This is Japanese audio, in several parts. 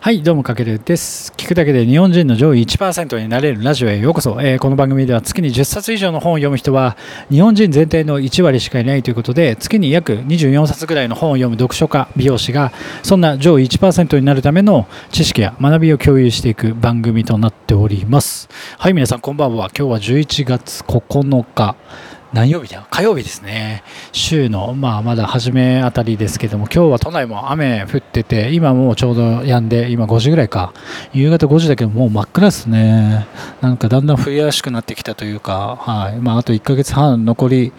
はい、どうもかけるです。聞くだけで日本人の上位1%になれるラジオへようこそ。えーこの番組では月に10冊以上の本を読む人は日本人全体の1割しかいないということで、月に約24冊ぐらいの本を読む読書家、美容師が、そんな上位1%になるための知識や学びを共有していく番組となっております。はい、皆さんこんばんは。今日は11月9日。何曜日だ？火曜日ですね。週の、まあ、まだ初めあたりですけども、今日は都内も雨降ってて、今もうちょうど止んで、今5時ぐらいか。夕方5時だけど、もう真っ暗ですね。なんかだんだん冬らしくなってきたというか、はい。まあ、あと1ヶ月半残り、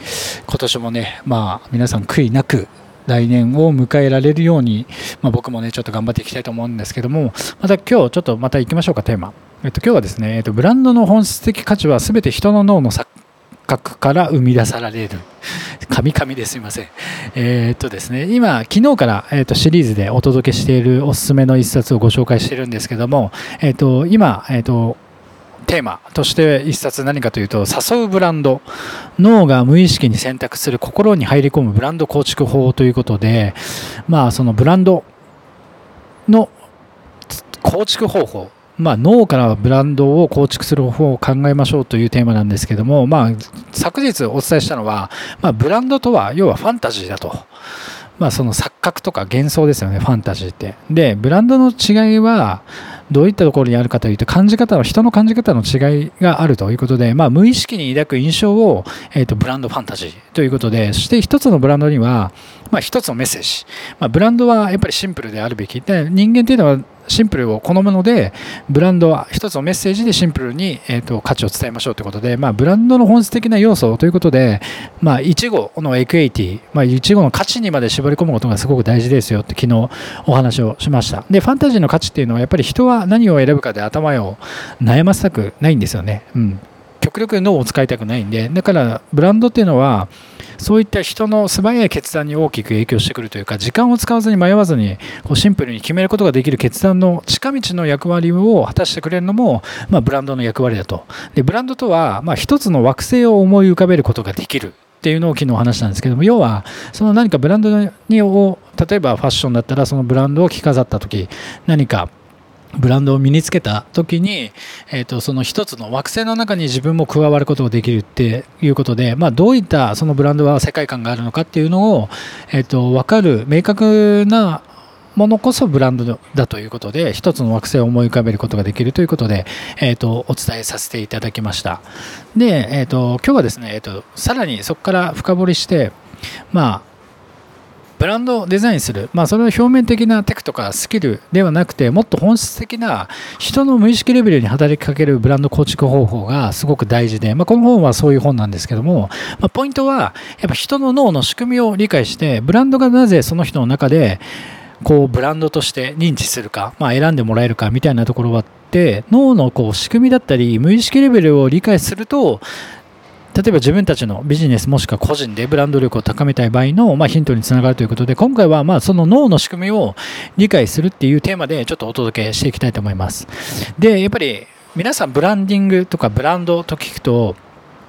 今年もね、まあ、皆さん悔いなく、来年を迎えられるように、まあ、僕もね、ちょっと頑張っていきたいと思うんですけども、また今日、ちょっとまた行きましょうか、テーマ。えっと、今日はですね、えっと、ブランドの本質的価値は全て人の脳の錯覚から生み出される。神々ですいません。えーっとですね、今、昨日から、えーっとシリーズでお届けしているおすすめの一冊をご紹介しているんですけども、えーっと今、えっとテーマとして一冊何かというと誘うブランド脳が無意識に選択する心に入り込むブランド構築法ということでまあそのブランドの構築方法まあ、脳からブランドを構築する方法を考えましょうというテーマなんですけども、まあ、昨日お伝えしたのは、まあ、ブランドとは要はファンタジーだと。まあ、その錯覚とか幻想ですよね、ファンタジーって。で、ブランドの違いは、どういったところにあるかというと、感じ方の、人の感じ方の違いがあるということで、まあ、無意識に抱く印象を、えーと、ブランドファンタジーということで、そして一つのブランドには、まあ、一つのメッセージ。まあ、ブランドはやっぱりシンプルであるべき。で、人間っていうのはシンプルを好むので、ブランドは一つのメッセージでシンプルに、えーと、価値を伝えましょうということで、まあ、ブランドの本質的な要素ということで、まあ、いちごのエクエイティ、まあ、いちごの価値にまで絞り込むことがすごく大事ですよって昨日お話をしました。で、ファンタジーの価値っていうのは、やっぱり人は何を選ぶかで頭を悩ませたくないんですよね。うん。極力脳を使いたくないんで、だからブランドっていうのは、そういった人の素早い決断に大きく影響してくるというか、時間を使わずに迷わずに、こうシンプルに決めることができる決断の近道の役割を果たしてくれるのも、まあ、ブランドの役割だと。で、ブランドとは、まあ、一つの惑星を思い浮かべることができる。っていうのを昨日話したんですけども要はその何かブランドにを例えばファッションだったらそのブランドを着飾った時何かブランドを身につけた時に、えーと、その一つの惑星の中に自分も加わることができるっていうことで、まあ、どういったそのブランドは世界観があるのかっていうのを、えーと、分かる明確なものこそブランドだということで一つの惑星を思い浮かべることができるということで、えーと、お伝えさせていただきました。で、えー、と今日はですね、えー、とさらにそこから深掘りしてまあブランドをデザインする、まあ、それは表面的なテクとかスキルではなくてもっと本質的な人の無意識レベルに働きかけるブランド構築方法がすごく大事で、まあ、この本はそういう本なんですけども、まあ、ポイントはやっぱ人の脳の仕組みを理解してブランドがなぜその人の中でこうブランドとして認知するか、まあ、選んでもらえるかみたいなところはって脳のこう仕組みだったり無意識レベルを理解すると例えば自分たちのビジネスもしくは個人でブランド力を高めたい場合の、まあ、ヒントにつながるということで今回はまあその脳の仕組みを理解するっていうテーマでちょっとお届けしていきたいと思います。でやっぱり皆さんブランディングとかブランドと聞くと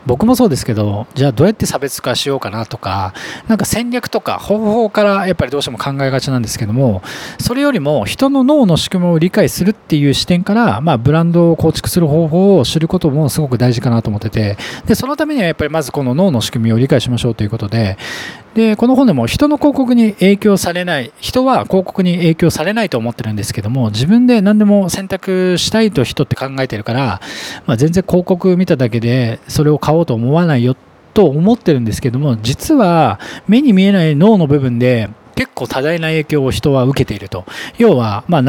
僕もそうですけどじゃあどうやって差別化しようかなとかなんか戦略とか方法からやっぱりどうしても考えがちなんですけどもそれよりも人の脳の仕組みを理解するっていう視点から、まあ、ブランドを構築する方法を知ることもすごく大事かなと思っててでそのためにはやっぱりまずこの脳の仕組みを理解しましょうということででこの本でも人の広告に影響されない人は広告に影響されないと思ってるんですけども自分で何でも選択したいと人って考えてるから、まあ、全然広告見ただけでそれを買おうと思わないよと思ってるんですけども実は目に見えない脳の部分で結構多大な影響を人は受けていると。要はまあ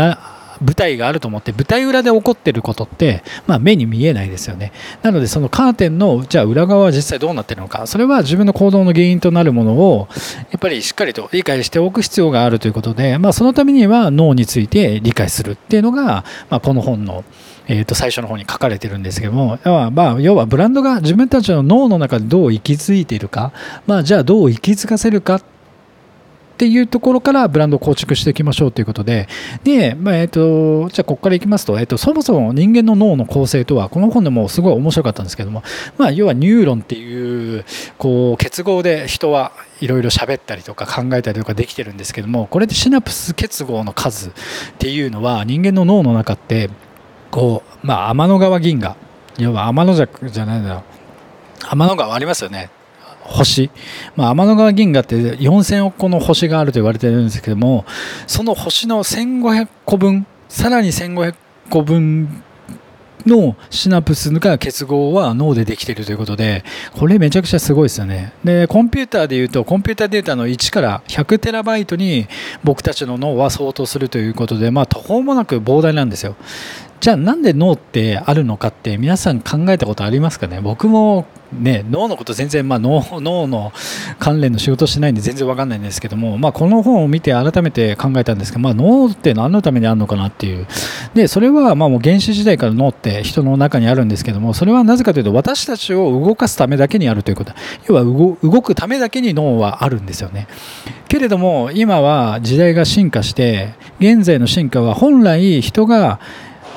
舞台があると思って舞台裏で起こってることって、まあ、目に見えないですよね。なのでそのカーテンのじゃあ裏側は実際どうなってるのか。それは自分の行動の原因となるものをやっぱりしっかりと理解しておく必要があるということで、まあ、そのためには脳について理解するっていうのが、まあ、この本のえー、と最初の方に書かれてるんですけども要は,、まあ、要はブランドが自分たちの脳の中でどう息づいているか、まあ、じゃあどう息づかせるかってっていうところからブランドを構築していきましょうということで、で、まあ、えっ、と、じゃあここからいきますと、えっ、と、そもそも人間の脳の構成とは、この本でもすごい面白かったんですけども、まあ、要はニューロンっていう、こう、結合で人はいろいろ喋ったりとか考えたりとかできてるんですけども、これでシナプス結合の数っていうのは、人間の脳の中って、こう、まあ、天の川銀河、要は天の弱じゃないんだろう、天の川ありますよね。星、まあ、天の川銀河って4000億個の星があると言われてるんですけどもその星の1500個分さらに1500個分のシナプスが結合は脳でできているということでこれめちゃくちゃすごいですよね。でコンピューターでいうとコンピューターデータの1から100テラバイトに僕たちの脳は相当するということでまあ途方もなく膨大なんですよ。じゃあなんで脳ってあるのかって皆さん考えたことありますかね？僕もね脳のこと全然、まあ、脳脳の関連の仕事してないんで全然わかんないんですけども、まあ、この本を見て改めて考えたんですけど、まあ、脳って何のためにあるのかなっていう。でそれはまあもう原始時代から脳って人の中にあるんですけどもそれはなぜかというと私たちを動かすためだけにあるということ。要は動くためだけに脳はあるんですよね。けれども今は時代が進化して現在の進化は本来人が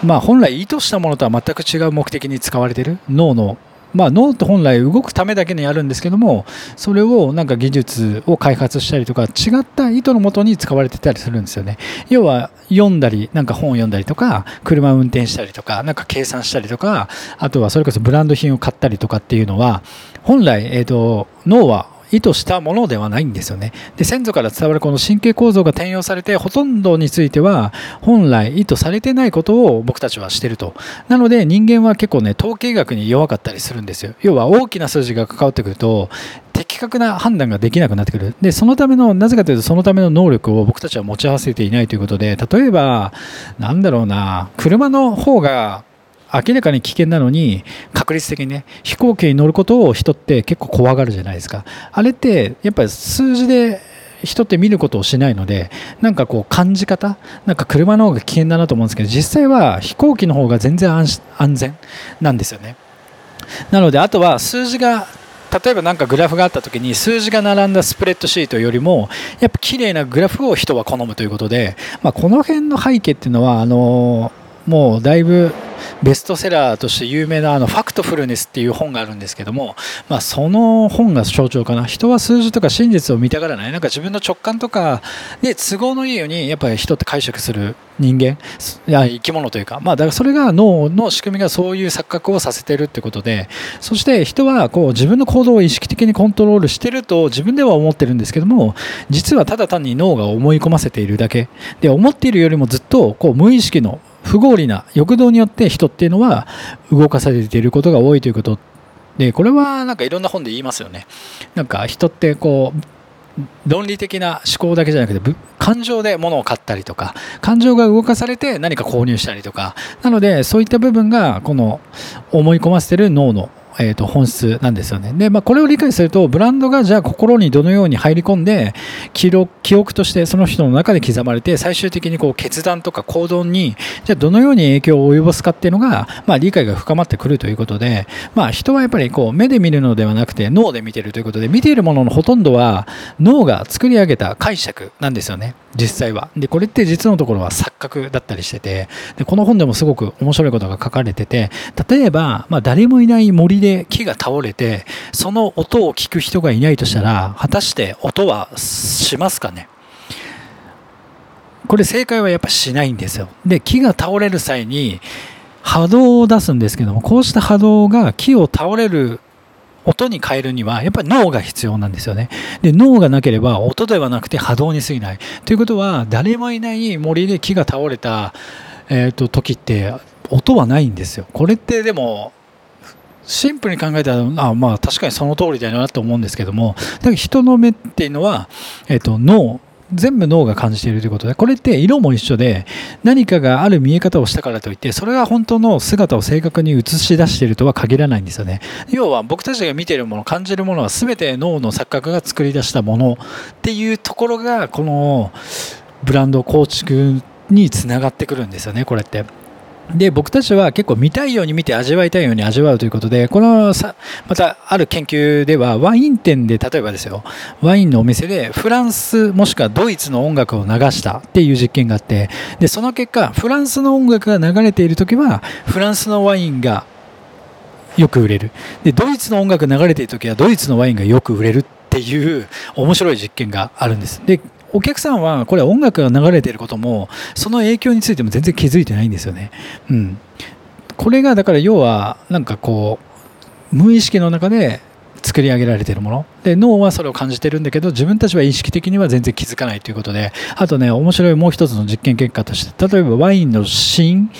まあ、本来意図したものとは全く違う目的に使われている。脳の、まあ、脳って本来動くためだけにあるんですけどもそれをなんか技術を開発したりとか違った意図のもとに使われてたりするんですよね。要は読んだりなんか本を読んだりとか車を運転したりとかなんか計算したりとかあとはそれこそブランド品を買ったりとかっていうのは本来、えーと脳は意図したものではないんですよね。で先祖から伝わるこの神経構造が転用されてほとんどについては本来意図されてないことを僕たちはしてると。なので人間は結構ね統計学に弱かったりするんですよ。要は大きな数字が関わってくると的確な判断ができなくなってくる。で、そのための、なぜかというと、そのための能力を僕たちは持ち合わせていないということで、例えば、なんだろうな、車の方が明らかに危険なのに確率的にね飛行機に乗ることを人って結構怖がるじゃないですか。あれってやっぱり数字で人って見ることをしないのでなんかこう感じ方なんか車の方が危険だなと思うんですけど実際は飛行機の方が全然安全なんですよね。なのであとは数字が例えば何かグラフがあった時に数字が並んだスプレッドシートよりもやっぱ綺麗なグラフを人は好むということで、まあ、この辺の背景っていうのはあのもうだいぶベストセラーとして有名なあのファクトフルネスっていう本があるんですけども、まあ、その本が象徴かな。人は数字とか真実を見たがらない。なんか自分の直感とかで都合のいいようにやっぱり人って解釈する人間いや生き物というか、まあ、だからそれが脳の仕組みがそういう錯覚をさせてるってことでそして人はこう自分の行動を意識的にコントロールしてると自分では思ってるんですけども実はただ単に脳が思い込ませているだけ。で思っているよりもずっとこう無意識の不合理な欲動によって人っていうのは動かされていることが多いということ。でこれはなんかいろんな本で言いますよね。なんか人ってこう論理的な思考だけじゃなくて感情で物を買ったりとか感情が動かされて何か購入したりとか。なのでそういった部分がこの思い込ませてる脳のえー、と本質なんですよね。で、まあ、これを理解すると、ブランドがじゃあ心にどのように入り込んで、記録記憶としてその人の中で刻まれて、最終的にこう決断とか行動に、じゃあどのように影響を及ぼすかっていうのが、まあ、理解が深まってくるということで、まあ、人はやっぱりこう目で見るのではなくて脳で見てるということで、見ているもののほとんどは脳が作り上げた解釈なんですよね。実際は。で、これって実のところは錯覚だったりしてて、でこの本でもすごく面白いことが書かれてて、例えば、まあ、誰もいない森で木が倒れて、その音を聞く人がいないとしたら、果たして音はしますかね？これ正解はやっぱしないんですよ。で、木が倒れる際に波動を出すんですけども、こうした波動が木を倒れる音に変えるにはやっぱり脳が必要なんですよね。で脳がなければ音ではなくて波動に過ぎない。ということは誰もいない森で木が倒れた、えーと、時って音はないんですよ。これってでもシンプルに考えたらあまあ確かにその通りだよなと思うんですけどもだけど人の目っていうのは、えーと脳全部脳が感じているということでこれって色も一緒で何かがある見え方をしたからといってそれが本当の姿を正確に映し出しているとは限らないんですよね。要は僕たちが見ているもの感じるものは全て脳の錯覚が作り出したものっていうところがこのブランド構築につながってくるんですよねこれって。で僕たちは結構見たいように見て味わいたいように味わうということでこのさまたある研究ではワイン店で例えばですよワインのお店でフランスもしくはドイツの音楽を流したっていう実験があってでその結果フランスの音楽が流れている時はフランスのワインがよく売れる。でドイツの音楽が流れている時はドイツのワインがよく売れるっていう面白い実験があるんです。でお客さんはこれ音楽が流れていることもその影響についても全然気づいてないんですよね。うん、これがだから要はなんかこう無意識の中で作り上げられているもの。で脳はそれを感じてるんだけど自分たちは意識的には全然気づかないということで。あとね面白いもう一つの実験結果として例えばワインの芯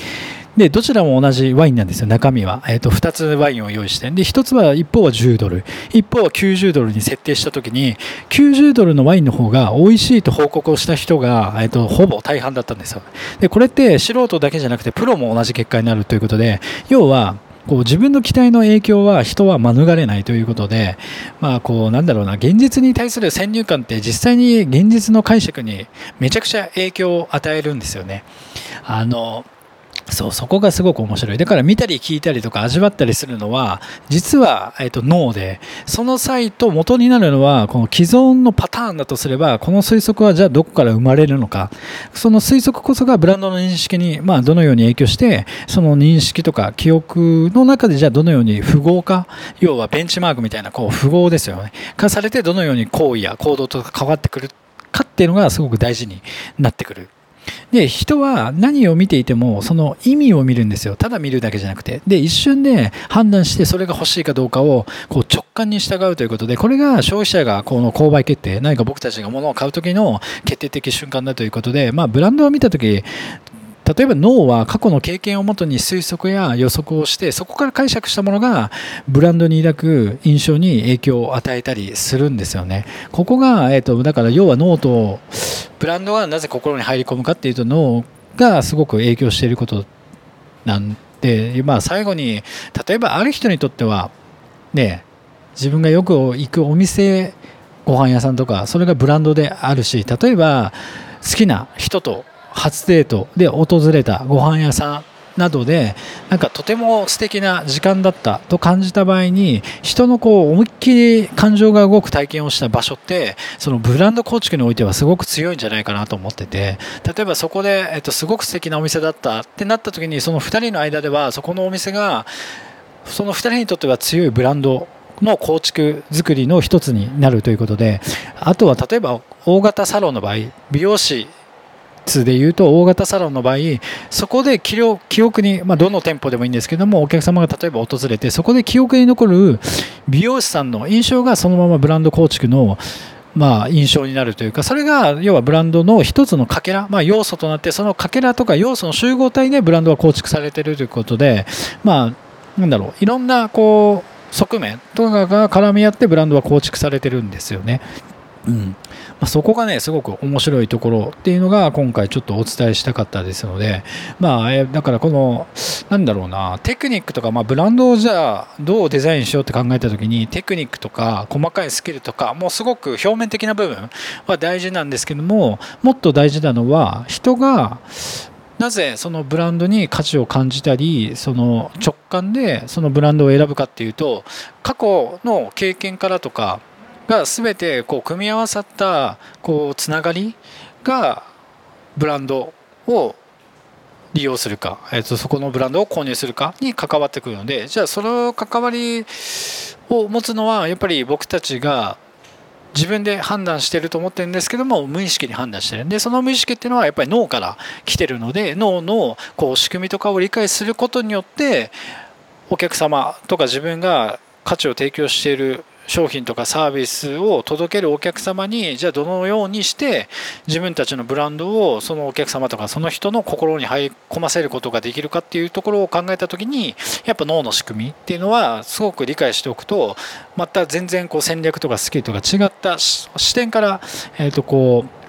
でどちらも同じワインなんですよ。中身は、えーと、2つワインを用意して。で1つは一方は10ドル。一方は90ドルに設定した時に90ドルのワインの方が美味しいと報告をした人が、えーと、ほぼ大半だったんですよ。でこれって素人だけじゃなくてプロも同じ結果になるということで要はこう自分の期待の影響は人は免れないということで、まあ、こうなんだろうな現実に対する先入観って実際に現実の解釈にめちゃくちゃ影響を与えるんですよね。あのそうそこがすごく面白い。だから見たり聞いたりとか味わったりするのは実は、えーと、脳でその際と元になるのはこの既存のパターンだとすればこの推測はじゃあどこから生まれるのか。その推測こそがブランドの認識に、まあ、どのように影響してその認識とか記憶の中でじゃあどのように符号化要はベンチマークみたいなこう符号ですよね。化されてどのように行為や行動とか変わってくるかっていうのがすごく大事になってくる。で人は何を見ていてもその意味を見るんですよ。ただ見るだけじゃなくて。で一瞬で判断してそれが欲しいかどうかをこう直感に従うということでこれが消費者がこの購買決定何か僕たちが物を買う時の決定的瞬間だということで、まあ、ブランドを見た時例えば脳は過去の経験をもとに推測や予測をしてそこから解釈したものがブランドに抱く印象に影響を与えたりするんですよね。ここが、えーと、だから要は脳とブランドがなぜ心に入り込むかっていうと脳がすごく影響していることなんで、まあ、最後に例えばある人にとってはね自分がよく行くお店ご飯屋さんとかそれがブランドであるし例えば好きな人と初デートで訪れたご飯屋さんなどでなんかとても素敵な時間だったと感じた場合に人のこう思いっきり感情が動く体験をした場所ってそのブランド構築においてはすごく強いんじゃないかなと思ってて例えばそこで、えっと、すごく素敵なお店だったってなった時にその2人の間ではそこのお店がその2人にとっては強いブランドの構築作りの一つになるということであとは例えば大型サロンの場合美容師ツでいうと大型サロンの場合そこで記憶に、まあ、どの店舗でもいいんですけどもお客様が例えば訪れてそこで記憶に残る美容師さんの印象がそのままブランド構築のまあ、印象になるというかそれが要はブランドの一つのかけら、まあ、要素となってそのかけらとか要素の集合体でブランドが構築されているということで、まあ、なんだろういろんなこう側面とかが絡み合ってブランドは構築されてるんですよね。うんま、そこがねすごく面白いところっていうのが今回ちょっとお伝えしたかったですので、まあ、だからこのなんだろうなテクニックとか、まあ、ブランドをじゃあどうデザインしようって考えた時にテクニックとか細かいスキルとかもうすごく表面的な部分は大事なんですけどももっと大事なのは人がなぜそのブランドに価値を感じたりその直感でそのブランドを選ぶかっていうと過去の経験からとかが全てこう組み合わさったこうつながりがブランドを利用するか、えー、とそこのブランドを購入するかに関わってくるのでじゃあその関わりを持つのはやっぱり僕たちが自分で判断してると思ってるんですけども無意識に判断してる。んでその無意識っていうのはやっぱり脳から来てるので脳のこう仕組みとかを理解することによってお客様とか自分が価値を提供している商品とかサービスを届けるお客様にじゃあどのようにして自分たちのブランドをそのお客様とかその人の心に入り込ませることができるかっていうところを考えた時にやっぱ脳の仕組みっていうのはすごく理解しておくとまた全然こう戦略とかスキルとか違った視点から、えっ、とこう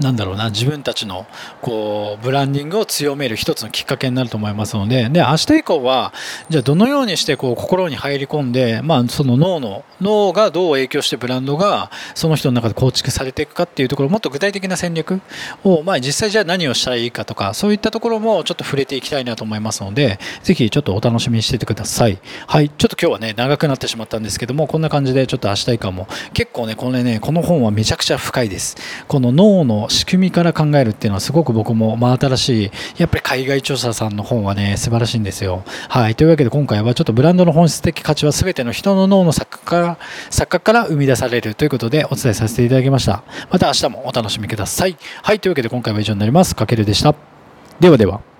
なんだろうな自分たちのこうブランディングを強める一つのきっかけになると思いますのでで明日以降はじゃあどのようにしてこう心に入り込んで、まあ、その脳の脳がどう影響してブランドがその人の中で構築されていくかっていうところもっと具体的な戦略を、まあ、実際じゃあ何をしたらいいかとかそういったところもちょっと触れていきたいなと思いますのでぜひちょっとお楽しみにしててください。はいちょっと今日はね長くなってしまったんですけどもこんな感じでちょっと明日以降も結構ねこれねこの本はめちゃくちゃ深いです。この脳の仕組みから考えるっていうのはすごく僕も真新しいやっぱり海外調査さんの本はね素晴らしいんですよ。はい。というわけで今回はちょっとブランドの本質的価値は全ての人の脳の錯覚から錯覚から生み出されるということでお伝えさせていただきました。また明日もお楽しみください。はい。というわけで今回は以上になります。かけるでした。ではでは。